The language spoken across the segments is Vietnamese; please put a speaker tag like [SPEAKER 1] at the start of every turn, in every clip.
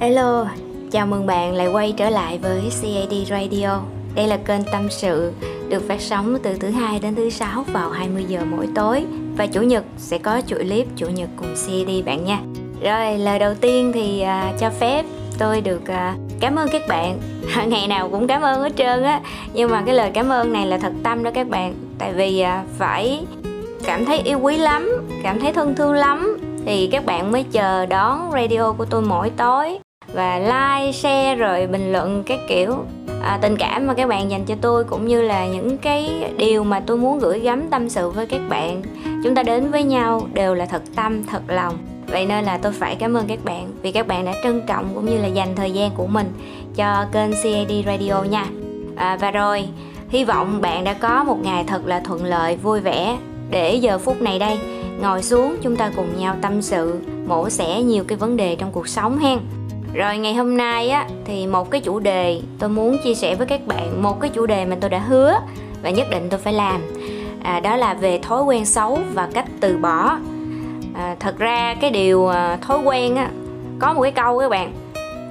[SPEAKER 1] Hello, chào mừng bạn lại quay trở lại với CAD Radio. Đây là kênh tâm sự được phát sóng từ thứ hai đến thứ sáu vào 20 giờ mỗi tối và chủ nhật sẽ có chuỗi clip chủ nhật cùng CAD bạn nha. Rồi, lời đầu tiên thì uh, cho phép tôi được uh, cảm ơn các bạn. Ngày nào cũng cảm ơn hết trơn á, nhưng mà cái lời cảm ơn này là thật tâm đó các bạn. Tại vì uh, phải cảm thấy yêu quý lắm, cảm thấy thân thương lắm thì các bạn mới chờ đón radio của tôi mỗi tối và like share rồi bình luận các kiểu. À, tình cảm mà các bạn dành cho tôi cũng như là những cái điều mà tôi muốn gửi gắm tâm sự với các bạn. Chúng ta đến với nhau đều là thật tâm thật lòng. Vậy nên là tôi phải cảm ơn các bạn vì các bạn đã trân trọng cũng như là dành thời gian của mình cho kênh CAD Radio nha. À, và rồi hy vọng bạn đã có một ngày thật là thuận lợi vui vẻ. Để giờ phút này đây ngồi xuống chúng ta cùng nhau tâm sự mổ xẻ nhiều cái vấn đề trong cuộc sống hen rồi ngày hôm nay á thì một cái chủ đề tôi muốn chia sẻ với các bạn một cái chủ đề mà tôi đã hứa và nhất định tôi phải làm. À, đó là về thói quen xấu và cách từ bỏ. À, thật ra cái điều à, thói quen á có một cái câu các bạn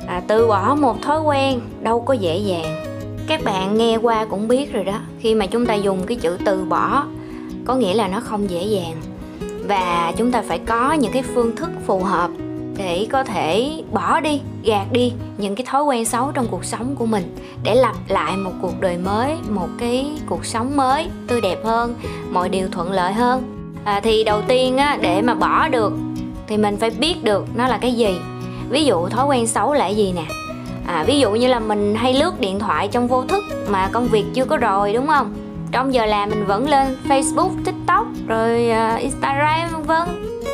[SPEAKER 1] à, từ bỏ một thói quen đâu có dễ dàng. Các bạn nghe qua cũng biết rồi đó khi mà chúng ta dùng cái chữ từ bỏ có nghĩa là nó không dễ dàng. Và chúng ta phải có những cái phương thức phù hợp để có thể bỏ đi gạt đi những cái thói quen xấu trong cuộc sống của mình. Để lập lại một cuộc đời mới một cái cuộc sống mới tươi đẹp hơn mọi điều thuận lợi hơn. À, thì đầu tiên á để mà bỏ được thì mình phải biết được nó là cái gì. Ví dụ thói quen xấu là cái gì nè? À, ví dụ như là mình hay lướt điện thoại trong vô thức mà công việc chưa có rồi đúng không? Trong giờ làm mình vẫn lên facebook tiktok rồi uh, instagram vân vân.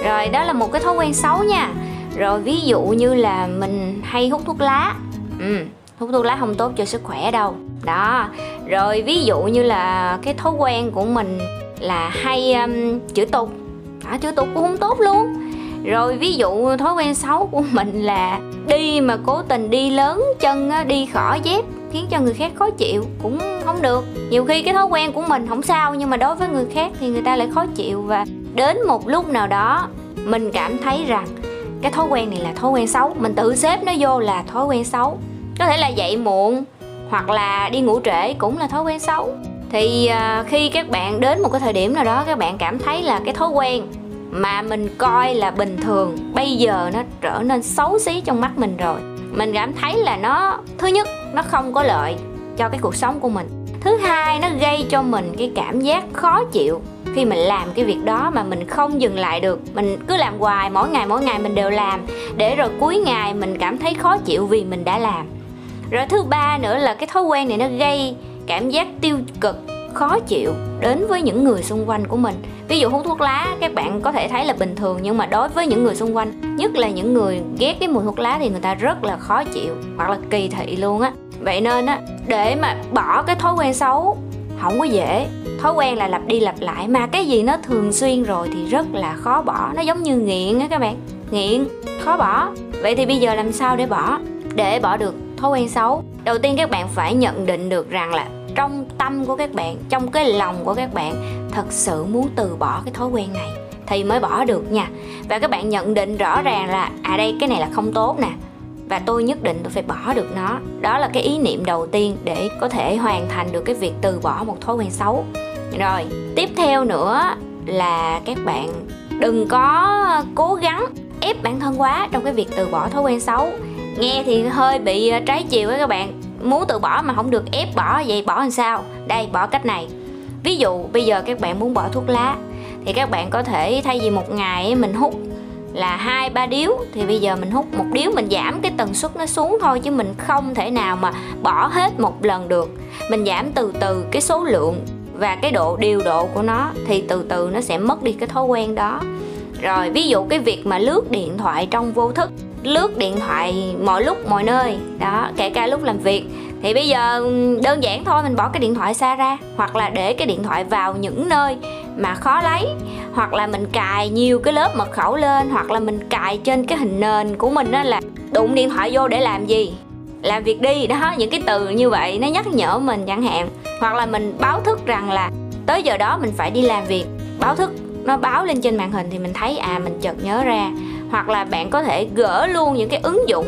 [SPEAKER 1] Rồi đó là một cái thói quen xấu nha rồi ví dụ như là mình hay hút thuốc lá. Ừ, hút thuốc lá không tốt cho sức khỏe đâu. Đó. Rồi ví dụ như là cái thói quen của mình là hay um, chửi tục đó, chửi tục cũng không tốt luôn. Rồi ví dụ thói quen xấu của mình là đi mà cố tình đi lớn chân á, đi khỏi dép khiến cho người khác khó chịu cũng không được. Nhiều khi cái thói quen của mình không sao nhưng mà đối với người khác thì người ta lại khó chịu. Và đến một lúc nào đó mình cảm thấy rằng cái thói quen này là thói quen xấu. Mình tự xếp nó vô là thói quen xấu. Có thể là dậy muộn, hoặc là đi ngủ trễ cũng là thói quen xấu. Thì à, khi các bạn đến một cái thời điểm nào đó, các bạn cảm thấy là cái thói quen mà mình coi là bình thường, bây giờ nó trở nên xấu xí trong mắt mình rồi. Mình cảm thấy là nó, thứ nhất, nó không có lợi cho cái cuộc sống của mình. Thứ hai, nó gây cho mình cái cảm giác khó chịu khi mình làm cái việc đó mà mình không dừng lại được, mình cứ làm hoài, mỗi ngày mỗi ngày mình đều làm, để rồi cuối ngày mình cảm thấy khó chịu vì mình đã làm. Rồi thứ ba nữa là cái thói quen này nó gây cảm giác tiêu cực, khó chịu đến với những người xung quanh của mình. Ví dụ hút thuốc lá, các bạn có thể thấy là bình thường, nhưng mà đối với những người xung quanh, nhất là những người ghét cái mùi thuốc lá thì người ta rất là khó chịu hoặc là kỳ thị luôn á. Vậy nên á, để mà bỏ cái thói quen xấu, không có dễ thói quen là lặp đi lặp lại mà cái gì nó thường xuyên rồi thì rất là khó bỏ. Nó giống như nghiện á các bạn. Nghiện, khó bỏ. Vậy thì bây giờ làm sao để bỏ? Để bỏ được thói quen xấu. Đầu tiên các bạn phải nhận định được rằng là trong tâm của các bạn, trong cái lòng của các bạn thật sự muốn từ bỏ cái thói quen này thì mới bỏ được nha. Và các bạn nhận định rõ ràng là à đây, cái này là không tốt nè. Và tôi nhất định tôi phải bỏ được nó. Đó là cái ý niệm đầu tiên để có thể hoàn thành được cái việc từ bỏ một thói quen xấu rồi, tiếp theo nữa là các bạn đừng có cố gắng ép bản thân quá trong cái việc từ bỏ thói quen xấu. Nghe thì hơi bị ờ, trái chiều với các bạn. Muốn từ bỏ mà không được ép bỏ, vậy bỏ làm sao? Đây, bỏ cách này. Ví dụ, bây giờ các bạn muốn bỏ thuốc lá, thì các bạn có thể thay vì một ngày mình hút là hai, ba điếu, thì bây giờ mình hút một điếu mình giảm cái tần suất nó xuống thôi chứ mình không thể nào mà bỏ hết một lần được. Mình giảm từ từ cái số lượng và cái độ, điều độ của nó thì từ từ nó sẽ mất đi cái thói quen đó. Rồi, ví dụ cái việc mà lướt điện thoại trong vô thức, lướt điện thoại mọi lúc, mọi nơi, đó, kể cả lúc làm việc, thì bây giờ đơn giản thôi, mình bỏ cái điện thoại xa ra, hoặc là để cái điện thoại vào những nơi mà khó lấy, hoặc là mình cài nhiều cái lớp mật khẩu lên, hoặc là mình cài trên cái hình nền của mình đó là đụng điện thoại vô để làm gì? Làm việc đi, đó, những cái từ như vậy nó nhắc nhở mình chẳng hạn hoặc là mình báo thức rằng là tới giờ đó mình phải đi làm việc. Báo thức nó báo lên trên màn hình thì mình thấy à mình chợt nhớ ra. Hoặc là bạn có thể gỡ luôn những cái ứng dụng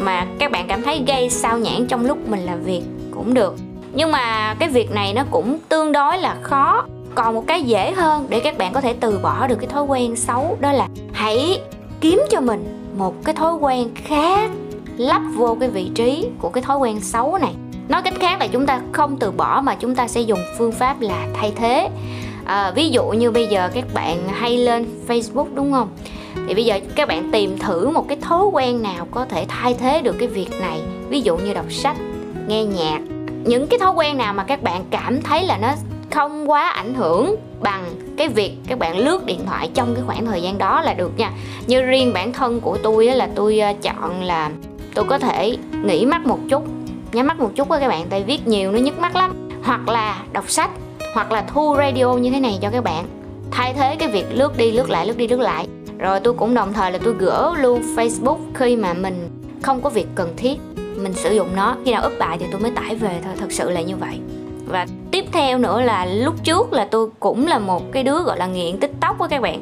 [SPEAKER 1] mà các bạn cảm thấy gây sao nhãn trong lúc mình làm việc cũng được. Nhưng mà cái việc này nó cũng tương đối là khó, còn một cái dễ hơn để các bạn có thể từ bỏ được cái thói quen xấu, đó là hãy kiếm cho mình một cái thói quen khác, lắp vô cái vị trí của cái thói quen xấu này nói cách khác là chúng ta không từ bỏ mà chúng ta sẽ dùng phương pháp là thay thế. À, ví dụ như bây giờ các bạn hay lên facebook đúng không? Thì bây giờ các bạn tìm thử một cái thói quen nào có thể thay thế được cái việc này. Ví dụ như đọc sách nghe nhạc. Những cái thói quen nào mà các bạn cảm thấy là nó không quá ảnh hưởng bằng cái việc các bạn lướt điện thoại trong cái khoảng thời gian đó là được nha. Như riêng bản thân của tôi là tôi ờ, chọn là tôi có thể nghỉ mắt một chút nhắm mắt một chút với các bạn, tại viết nhiều nó nhức mắt lắm. Hoặc là đọc sách, hoặc là thu radio như thế này cho các bạn. Thay thế cái việc lướt đi, lướt lại, lướt đi, lướt lại. Rồi tôi cũng đồng thời là tôi gỡ luôn facebook khi mà mình không có việc cần thiết. Mình sử dụng nó, khi nào up bài thì tôi mới tải về thôi, thật sự là như vậy. Và tiếp theo nữa là lúc trước là tôi cũng là một cái đứa gọi là nghiện tiktok với các bạn.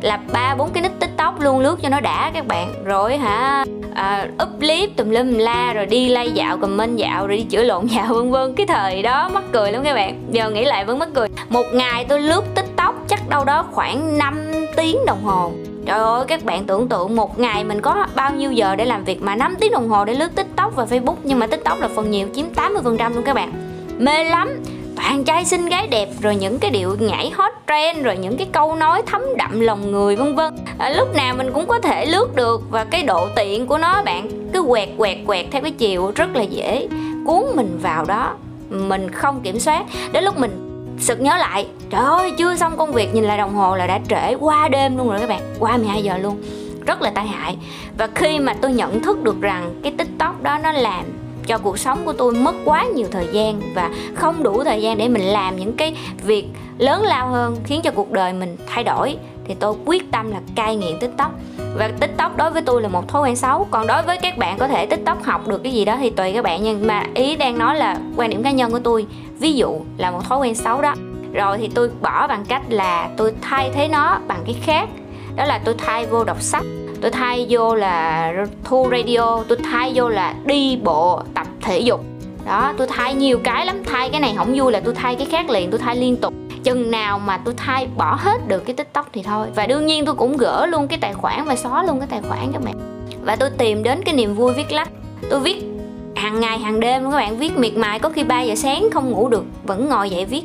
[SPEAKER 1] Là ba, bốn cái nick tiktok luôn lướt cho nó đã các bạn. Rồi hả? À, up clip tùm lum la rồi đi lay dạo comment dạo rồi đi chữa lộn dạo vân vân. Cái thời đó mắc cười lắm các bạn. Giờ nghĩ lại vẫn mắc cười. Một ngày tôi lướt tiktok chắc đâu đó khoảng 5 tiếng đồng hồ. Trời ơi các bạn tưởng tượng một ngày mình có bao nhiêu giờ để làm việc mà 5 tiếng đồng hồ để lướt tiktok và facebook. Nhưng mà tiktok là phần nhiều chiếm 80% luôn các bạn. Mê lắm toàn trai xinh gái đẹp rồi những cái điệu nhảy hot trend rồi những cái câu nói thấm đậm lòng người vân vân. À, lúc nào mình cũng có thể lướt được và cái độ tiện của nó bạn cứ quẹt quẹt quẹt theo cái chiều rất là dễ cuốn mình vào đó. Mình không kiểm soát. Đến lúc mình sực nhớ lại trời ơi chưa xong công việc nhìn lại đồng hồ là đã trễ qua đêm luôn rồi các bạn qua 12 giờ luôn. Rất là tai hại. Và khi mà tôi nhận thức được rằng cái tiktok đó nó làm cho cuộc sống của tôi mất quá nhiều thời gian và không đủ thời gian để mình làm những cái việc lớn lao hơn, khiến cho cuộc đời mình thay đổi. Thì tôi quyết tâm là cai nghiện tiktok. Và tiktok đối với tôi là một thói quen xấu. Còn đối với các bạn có thể tiktok học được cái gì đó thì tùy các bạn nhưng mà ý đang nói là quan điểm cá nhân của tôi, ví dụ là một thói quen xấu đó. Rồi thì tôi bỏ bằng cách là tôi thay thế nó bằng cái khác. Đó là tôi thay vô đọc sách tôi thay vô là thu radio, tôi thay vô là đi bộ tập thể dục. Đó, tôi thay nhiều cái lắm, thay cái này không vui là tôi thay cái khác liền, tôi thay liên tục. Chừng nào mà tôi thay bỏ hết được cái tiktok thì thôi. Và đương nhiên tôi cũng gỡ luôn cái tài khoản và xóa luôn cái tài khoản các bạn và tôi tìm đến cái niềm vui viết lách. Tôi viết hàng ngày, hàng đêm các bạn, viết miệt mài, có khi 3 giờ sáng không ngủ được, vẫn ngồi dậy viết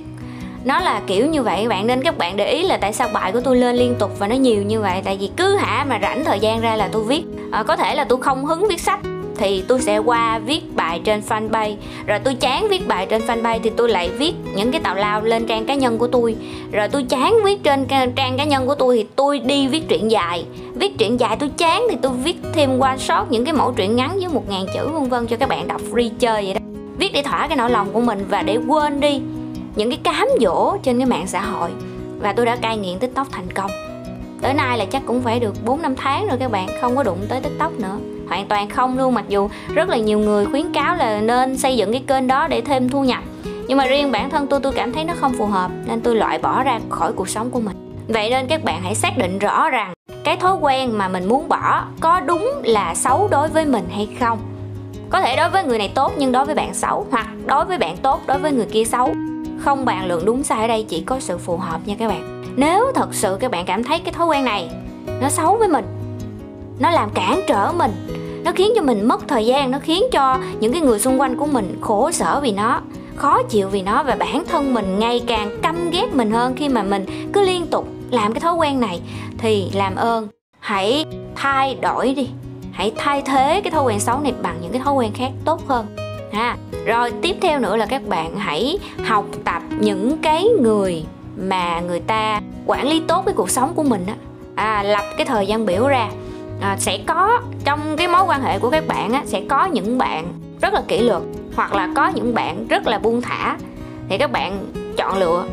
[SPEAKER 1] nó là kiểu như vậy các bạn nên các bạn để ý là tại sao bài của tôi lên liên tục và nó nhiều như vậy. Tại vì cứ hả mà rảnh thời gian ra là tôi viết. À, có thể là tôi không hứng viết sách thì tôi sẽ qua viết bài trên fanpage. Rồi tôi chán viết bài trên fanpage thì tôi lại viết những cái tào lao lên trang cá nhân của tôi. Rồi tôi chán viết trên trang cá nhân của tôi thì tôi đi viết truyện dài. Viết truyện dài tôi chán thì tôi viết thêm one shot những cái mẫu truyện ngắn với một ngàn chữ vân vân cho các bạn đọc free chơi vậy đó. Viết để thỏa cái nỗi lòng của mình và để quên đi những cái cám dỗ trên cái mạng xã hội. Và tôi đã cai nghiện tiktok thành công. Tới nay là chắc cũng phải được 4 năm tháng rồi các bạn, không có đụng tới tiktok nữa. Hoàn toàn không luôn, mặc dù rất là nhiều người khuyến cáo là nên xây dựng cái kênh đó để thêm thu nhập. Nhưng mà riêng bản thân tôi tôi cảm thấy nó không phù hợp, nên tôi loại bỏ ra khỏi cuộc sống của mình. Vậy nên các bạn hãy xác định rõ rằng cái thói quen mà mình muốn bỏ có đúng là xấu đối với mình hay không. Có thể đối với người này tốt nhưng đối với bạn xấu, hoặc đối với bạn tốt, đối với người kia xấu không bàn luận đúng sai ở đây, chỉ có sự phù hợp nha các bạn. Nếu thật sự các bạn cảm thấy cái thói quen này nó xấu với mình, nó làm cản trở mình, nó khiến cho mình mất thời gian, nó khiến cho những cái người xung quanh của mình khổ sở vì nó, khó chịu vì nó và bản thân mình ngày càng căm ghét mình hơn khi mà mình cứ liên tục làm cái thói quen này, thì làm ơn, hãy thay đổi đi. Hãy thay thế cái thói quen xấu này bằng những cái thói quen khác tốt hơn ha. Rồi tiếp theo nữa là các bạn hãy học tập những cái người mà người ta quản lý tốt cái cuộc sống của mình á. À, lập cái thời gian biểu ra. À, sẽ có trong cái mối quan hệ của các bạn á, sẽ có những bạn rất là kỷ luật hoặc là có những bạn rất là buông thả. Thì các bạn chọn lựa.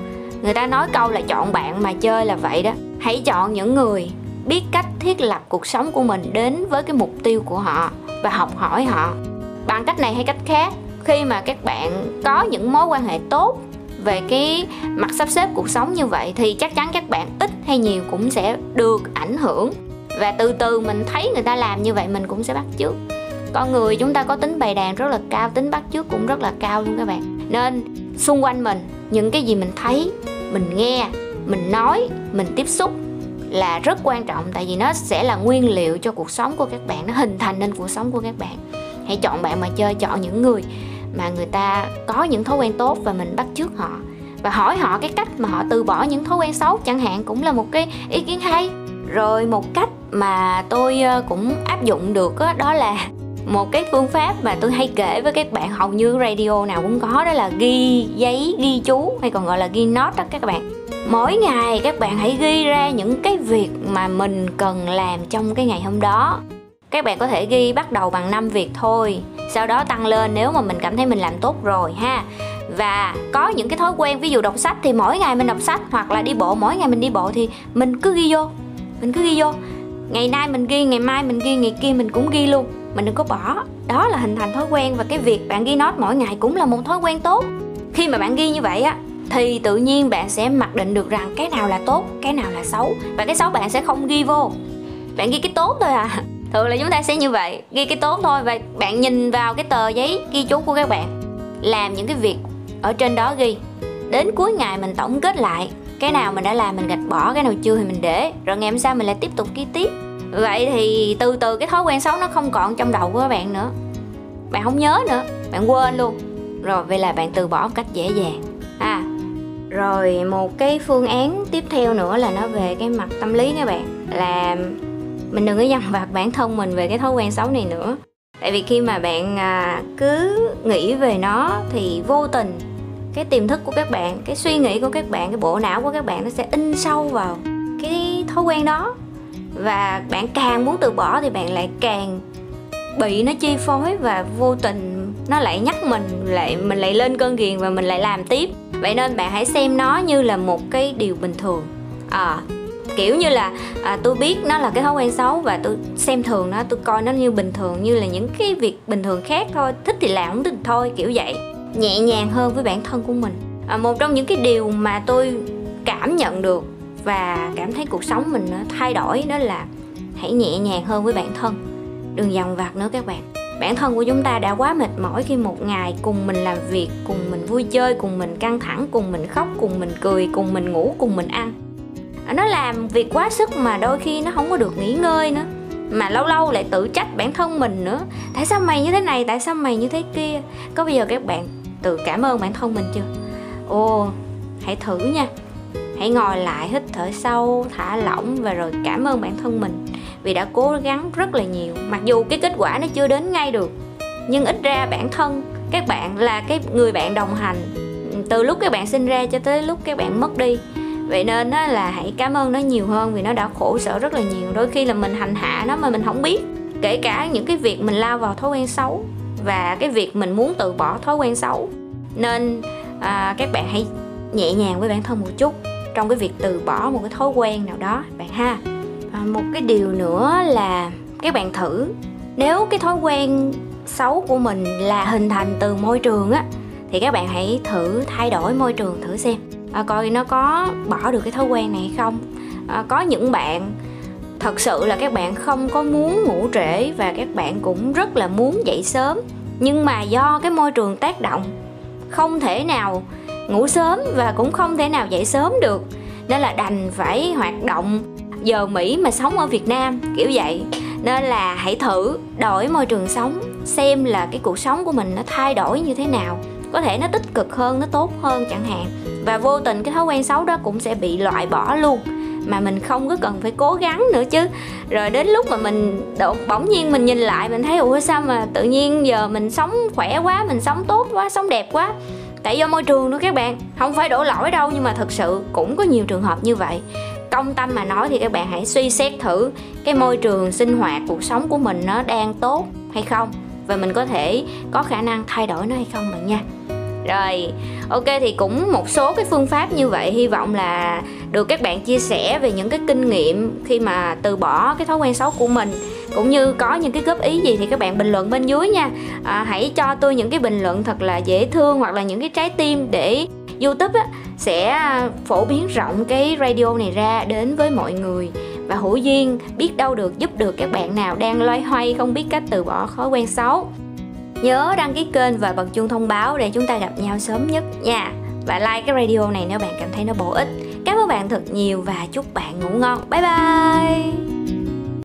[SPEAKER 1] Người ta nói câu là chọn bạn mà chơi là vậy đó. Hãy chọn những người biết cách thiết lập cuộc sống của mình đến với cái mục tiêu của họ và học hỏi họ bằng cách này hay cách khác. Khi mà các bạn có những mối quan hệ tốt về cái mặt sắp xếp cuộc sống như vậy thì chắc chắn các bạn ít hay nhiều cũng sẽ được ảnh hưởng. Và từ từ mình thấy người ta làm như vậy mình cũng sẽ bắt chước. Con người chúng ta có tính bày đàn rất là cao, tính bắt chước cũng rất là cao luôn các bạn. Nên xung quanh mình, những cái gì mình thấy, mình nghe, mình nói, mình tiếp xúc là rất quan trọng, tại vì nó sẽ là nguyên liệu cho cuộc sống của các bạn, nó hình thành nên cuộc sống của các bạn hãy chọn bạn mà chơi chọn những người mà người ta có những thói quen tốt và mình bắt chước họ. Và hỏi họ cái cách mà họ từ bỏ những thói quen xấu chẳng hạn cũng là một cái ý kiến hay. Rồi một cách mà tôi ờ, cũng áp dụng được đó, đó là một cái phương pháp mà tôi hay kể với các bạn hầu như radio nào cũng có đó là ghi giấy ghi chú hay còn gọi là ghi note đó các bạn. Mỗi ngày các bạn hãy ghi ra những cái việc mà mình cần làm trong cái ngày hôm đó các bạn có thể ghi bắt đầu bằng 5 việc thôi, sau đó tăng lên nếu mà mình cảm thấy mình làm tốt rồi ha. Và có những cái thói quen, ví dụ đọc sách thì mỗi ngày mình đọc sách, hoặc là đi bộ, mỗi ngày mình đi bộ thì mình cứ ghi vô, mình cứ ghi vô. Ngày nay mình ghi, ngày mai mình ghi, ngày kia mình cũng ghi luôn, mình đừng có bỏ. Đó là hình thành thói quen và cái việc bạn ghi nốt mỗi ngày cũng là một thói quen tốt. Khi mà bạn ghi như vậy á, thì tự nhiên bạn sẽ mặc định được rằng cái nào là tốt, cái nào là xấu, và cái xấu bạn sẽ không ghi vô. Bạn ghi cái tốt thôi à thường là chúng ta sẽ như vậy, ghi cái tốt thôi và bạn nhìn vào cái tờ giấy ghi chú của các bạn. Làm những cái việc ở trên đó ghi. Đến cuối ngày mình tổng kết lại cái nào mình đã làm, mình gạch bỏ, cái nào chưa thì mình để. Rồi ngày hôm sau mình lại tiếp tục ghi tiếp. Vậy thì từ từ cái thói quen xấu nó không còn trong đầu của các bạn nữa. Bạn không nhớ nữa, bạn quên luôn. Rồi, vậy là bạn từ bỏ một cách dễ dàng. À rồi một cái phương án tiếp theo nữa là nó về cái mặt tâm lý các bạn. Là mình đừng có dằn vặt bản thân mình về cái thói quen xấu này nữa. Tại vì khi mà bạn à, cứ nghĩ về nó thì vô tình cái tiềm thức của các bạn cái suy nghĩ của các bạn cái bộ não của các bạn nó sẽ in sâu vào cái thói quen đó. Và bạn càng muốn từ bỏ thì bạn lại càng bị nó chi phối và vô tình nó lại nhắc mình lại mình lại lên cơn ghiền và mình lại làm tiếp. Vậy nên bạn hãy xem nó như là một cái điều bình thường. À, kiểu như là à, tôi biết nó là cái thói quen xấu và tôi xem thường nó tôi coi nó như bình thường như là những cái việc bình thường khác thôi. Thích thì làm không thích thì thôi kiểu vậy. Nhẹ nhàng hơn với bản thân của mình. À, một trong những cái điều mà tôi cảm nhận được và cảm thấy cuộc sống mình nó thay đổi đó là hãy nhẹ nhàng hơn với bản thân. Đừng dằn vặt nữa các bạn. Bản thân của chúng ta đã quá mệt mỏi khi một ngày cùng mình làm việc cùng mình vui chơi cùng mình căng thẳng cùng mình khóc cùng mình cười cùng mình ngủ cùng mình ăn nó làm việc quá sức mà đôi khi nó không có được nghỉ ngơi nữa. Mà lâu lâu lại tự trách bản thân mình nữa. Tại sao mày như thế này, tại sao mày như thế kia? Có bây giờ các bạn tự cảm ơn bản thân mình chưa? Ồ, hãy thử nha. Hãy ngồi lại hít thở sâu, thả lỏng và rồi cảm ơn bản thân mình vì đã cố gắng rất là nhiều. Mặc dù cái kết quả nó chưa đến ngay được, nhưng ít ra bản thân các bạn là cái người bạn đồng hành từ lúc các bạn sinh ra cho tới lúc các bạn mất đi vậy nên á, là hãy cảm ơn nó nhiều hơn vì nó đã khổ sở rất là nhiều. Đôi khi là mình hành hạ nó mà mình không biết. Kể cả những cái việc mình lao vào thói quen xấu và cái việc mình muốn từ bỏ thói quen xấu. Nên à, các bạn hãy nhẹ nhàng với bản thân một chút trong cái việc từ bỏ một cái thói quen nào đó bạn ha. À, một cái điều nữa là các bạn thử nếu cái thói quen xấu của mình là hình thành từ môi trường á thì các bạn hãy thử thay đổi môi trường thử xem à, coi nó có bỏ được cái thói quen này hay không. À, có những bạn thật sự là các bạn không có muốn ngủ trễ và các bạn cũng rất là muốn dậy sớm. Nhưng mà do cái môi trường tác động không thể nào ngủ sớm và cũng không thể nào dậy sớm được. Nên là đành phải hoạt động giờ Mỹ mà sống ở Việt Nam kiểu vậy. Nên là hãy thử đổi môi trường sống xem là cái cuộc sống của mình nó thay đổi như thế nào. Có thể nó tích cực hơn nó tốt hơn chẳng hạn và vô tình cái thói quen xấu đó cũng sẽ bị loại bỏ luôn. Mà mình không có cần phải cố gắng nữa chứ. Rồi đến lúc mà mình bỗng nhiên mình nhìn lại, mình thấy, ủa, sao mà tự nhiên giờ mình sống khỏe quá, mình sống tốt quá, sống đẹp quá? Tại do môi trường nữa các bạn. Không phải đổ lỗi đâu, nhưng mà thật sự cũng có nhiều trường hợp như vậy. Công tâm mà nói thì các bạn hãy suy xét thử cái môi trường sinh hoạt, cuộc sống của mình nó đang tốt hay không. Và mình có thể có khả năng thay đổi nó hay không bạn nha rồi ok thì cũng một số cái phương pháp như vậy. Hy vọng là được các bạn chia sẻ về những cái kinh nghiệm khi mà từ bỏ cái thói quen xấu của mình. Cũng như có những cái góp ý gì thì các bạn bình luận bên dưới nha. À, hãy cho tôi những cái bình luận thật là dễ thương hoặc là những cái trái tim để youtube á, sẽ phổ biến rộng cái radio này ra đến với mọi người. Và hữu duyên biết đâu được giúp được các bạn nào đang loay hoay không biết cách từ bỏ thói quen xấu nhớ đăng ký kênh và bật chuông thông báo để chúng ta gặp nhau sớm nhất nha. Và like cái radio này nếu bạn cảm thấy nó bổ ích. Cảm ơn bạn thật nhiều và chúc bạn ngủ ngon. Bye bye!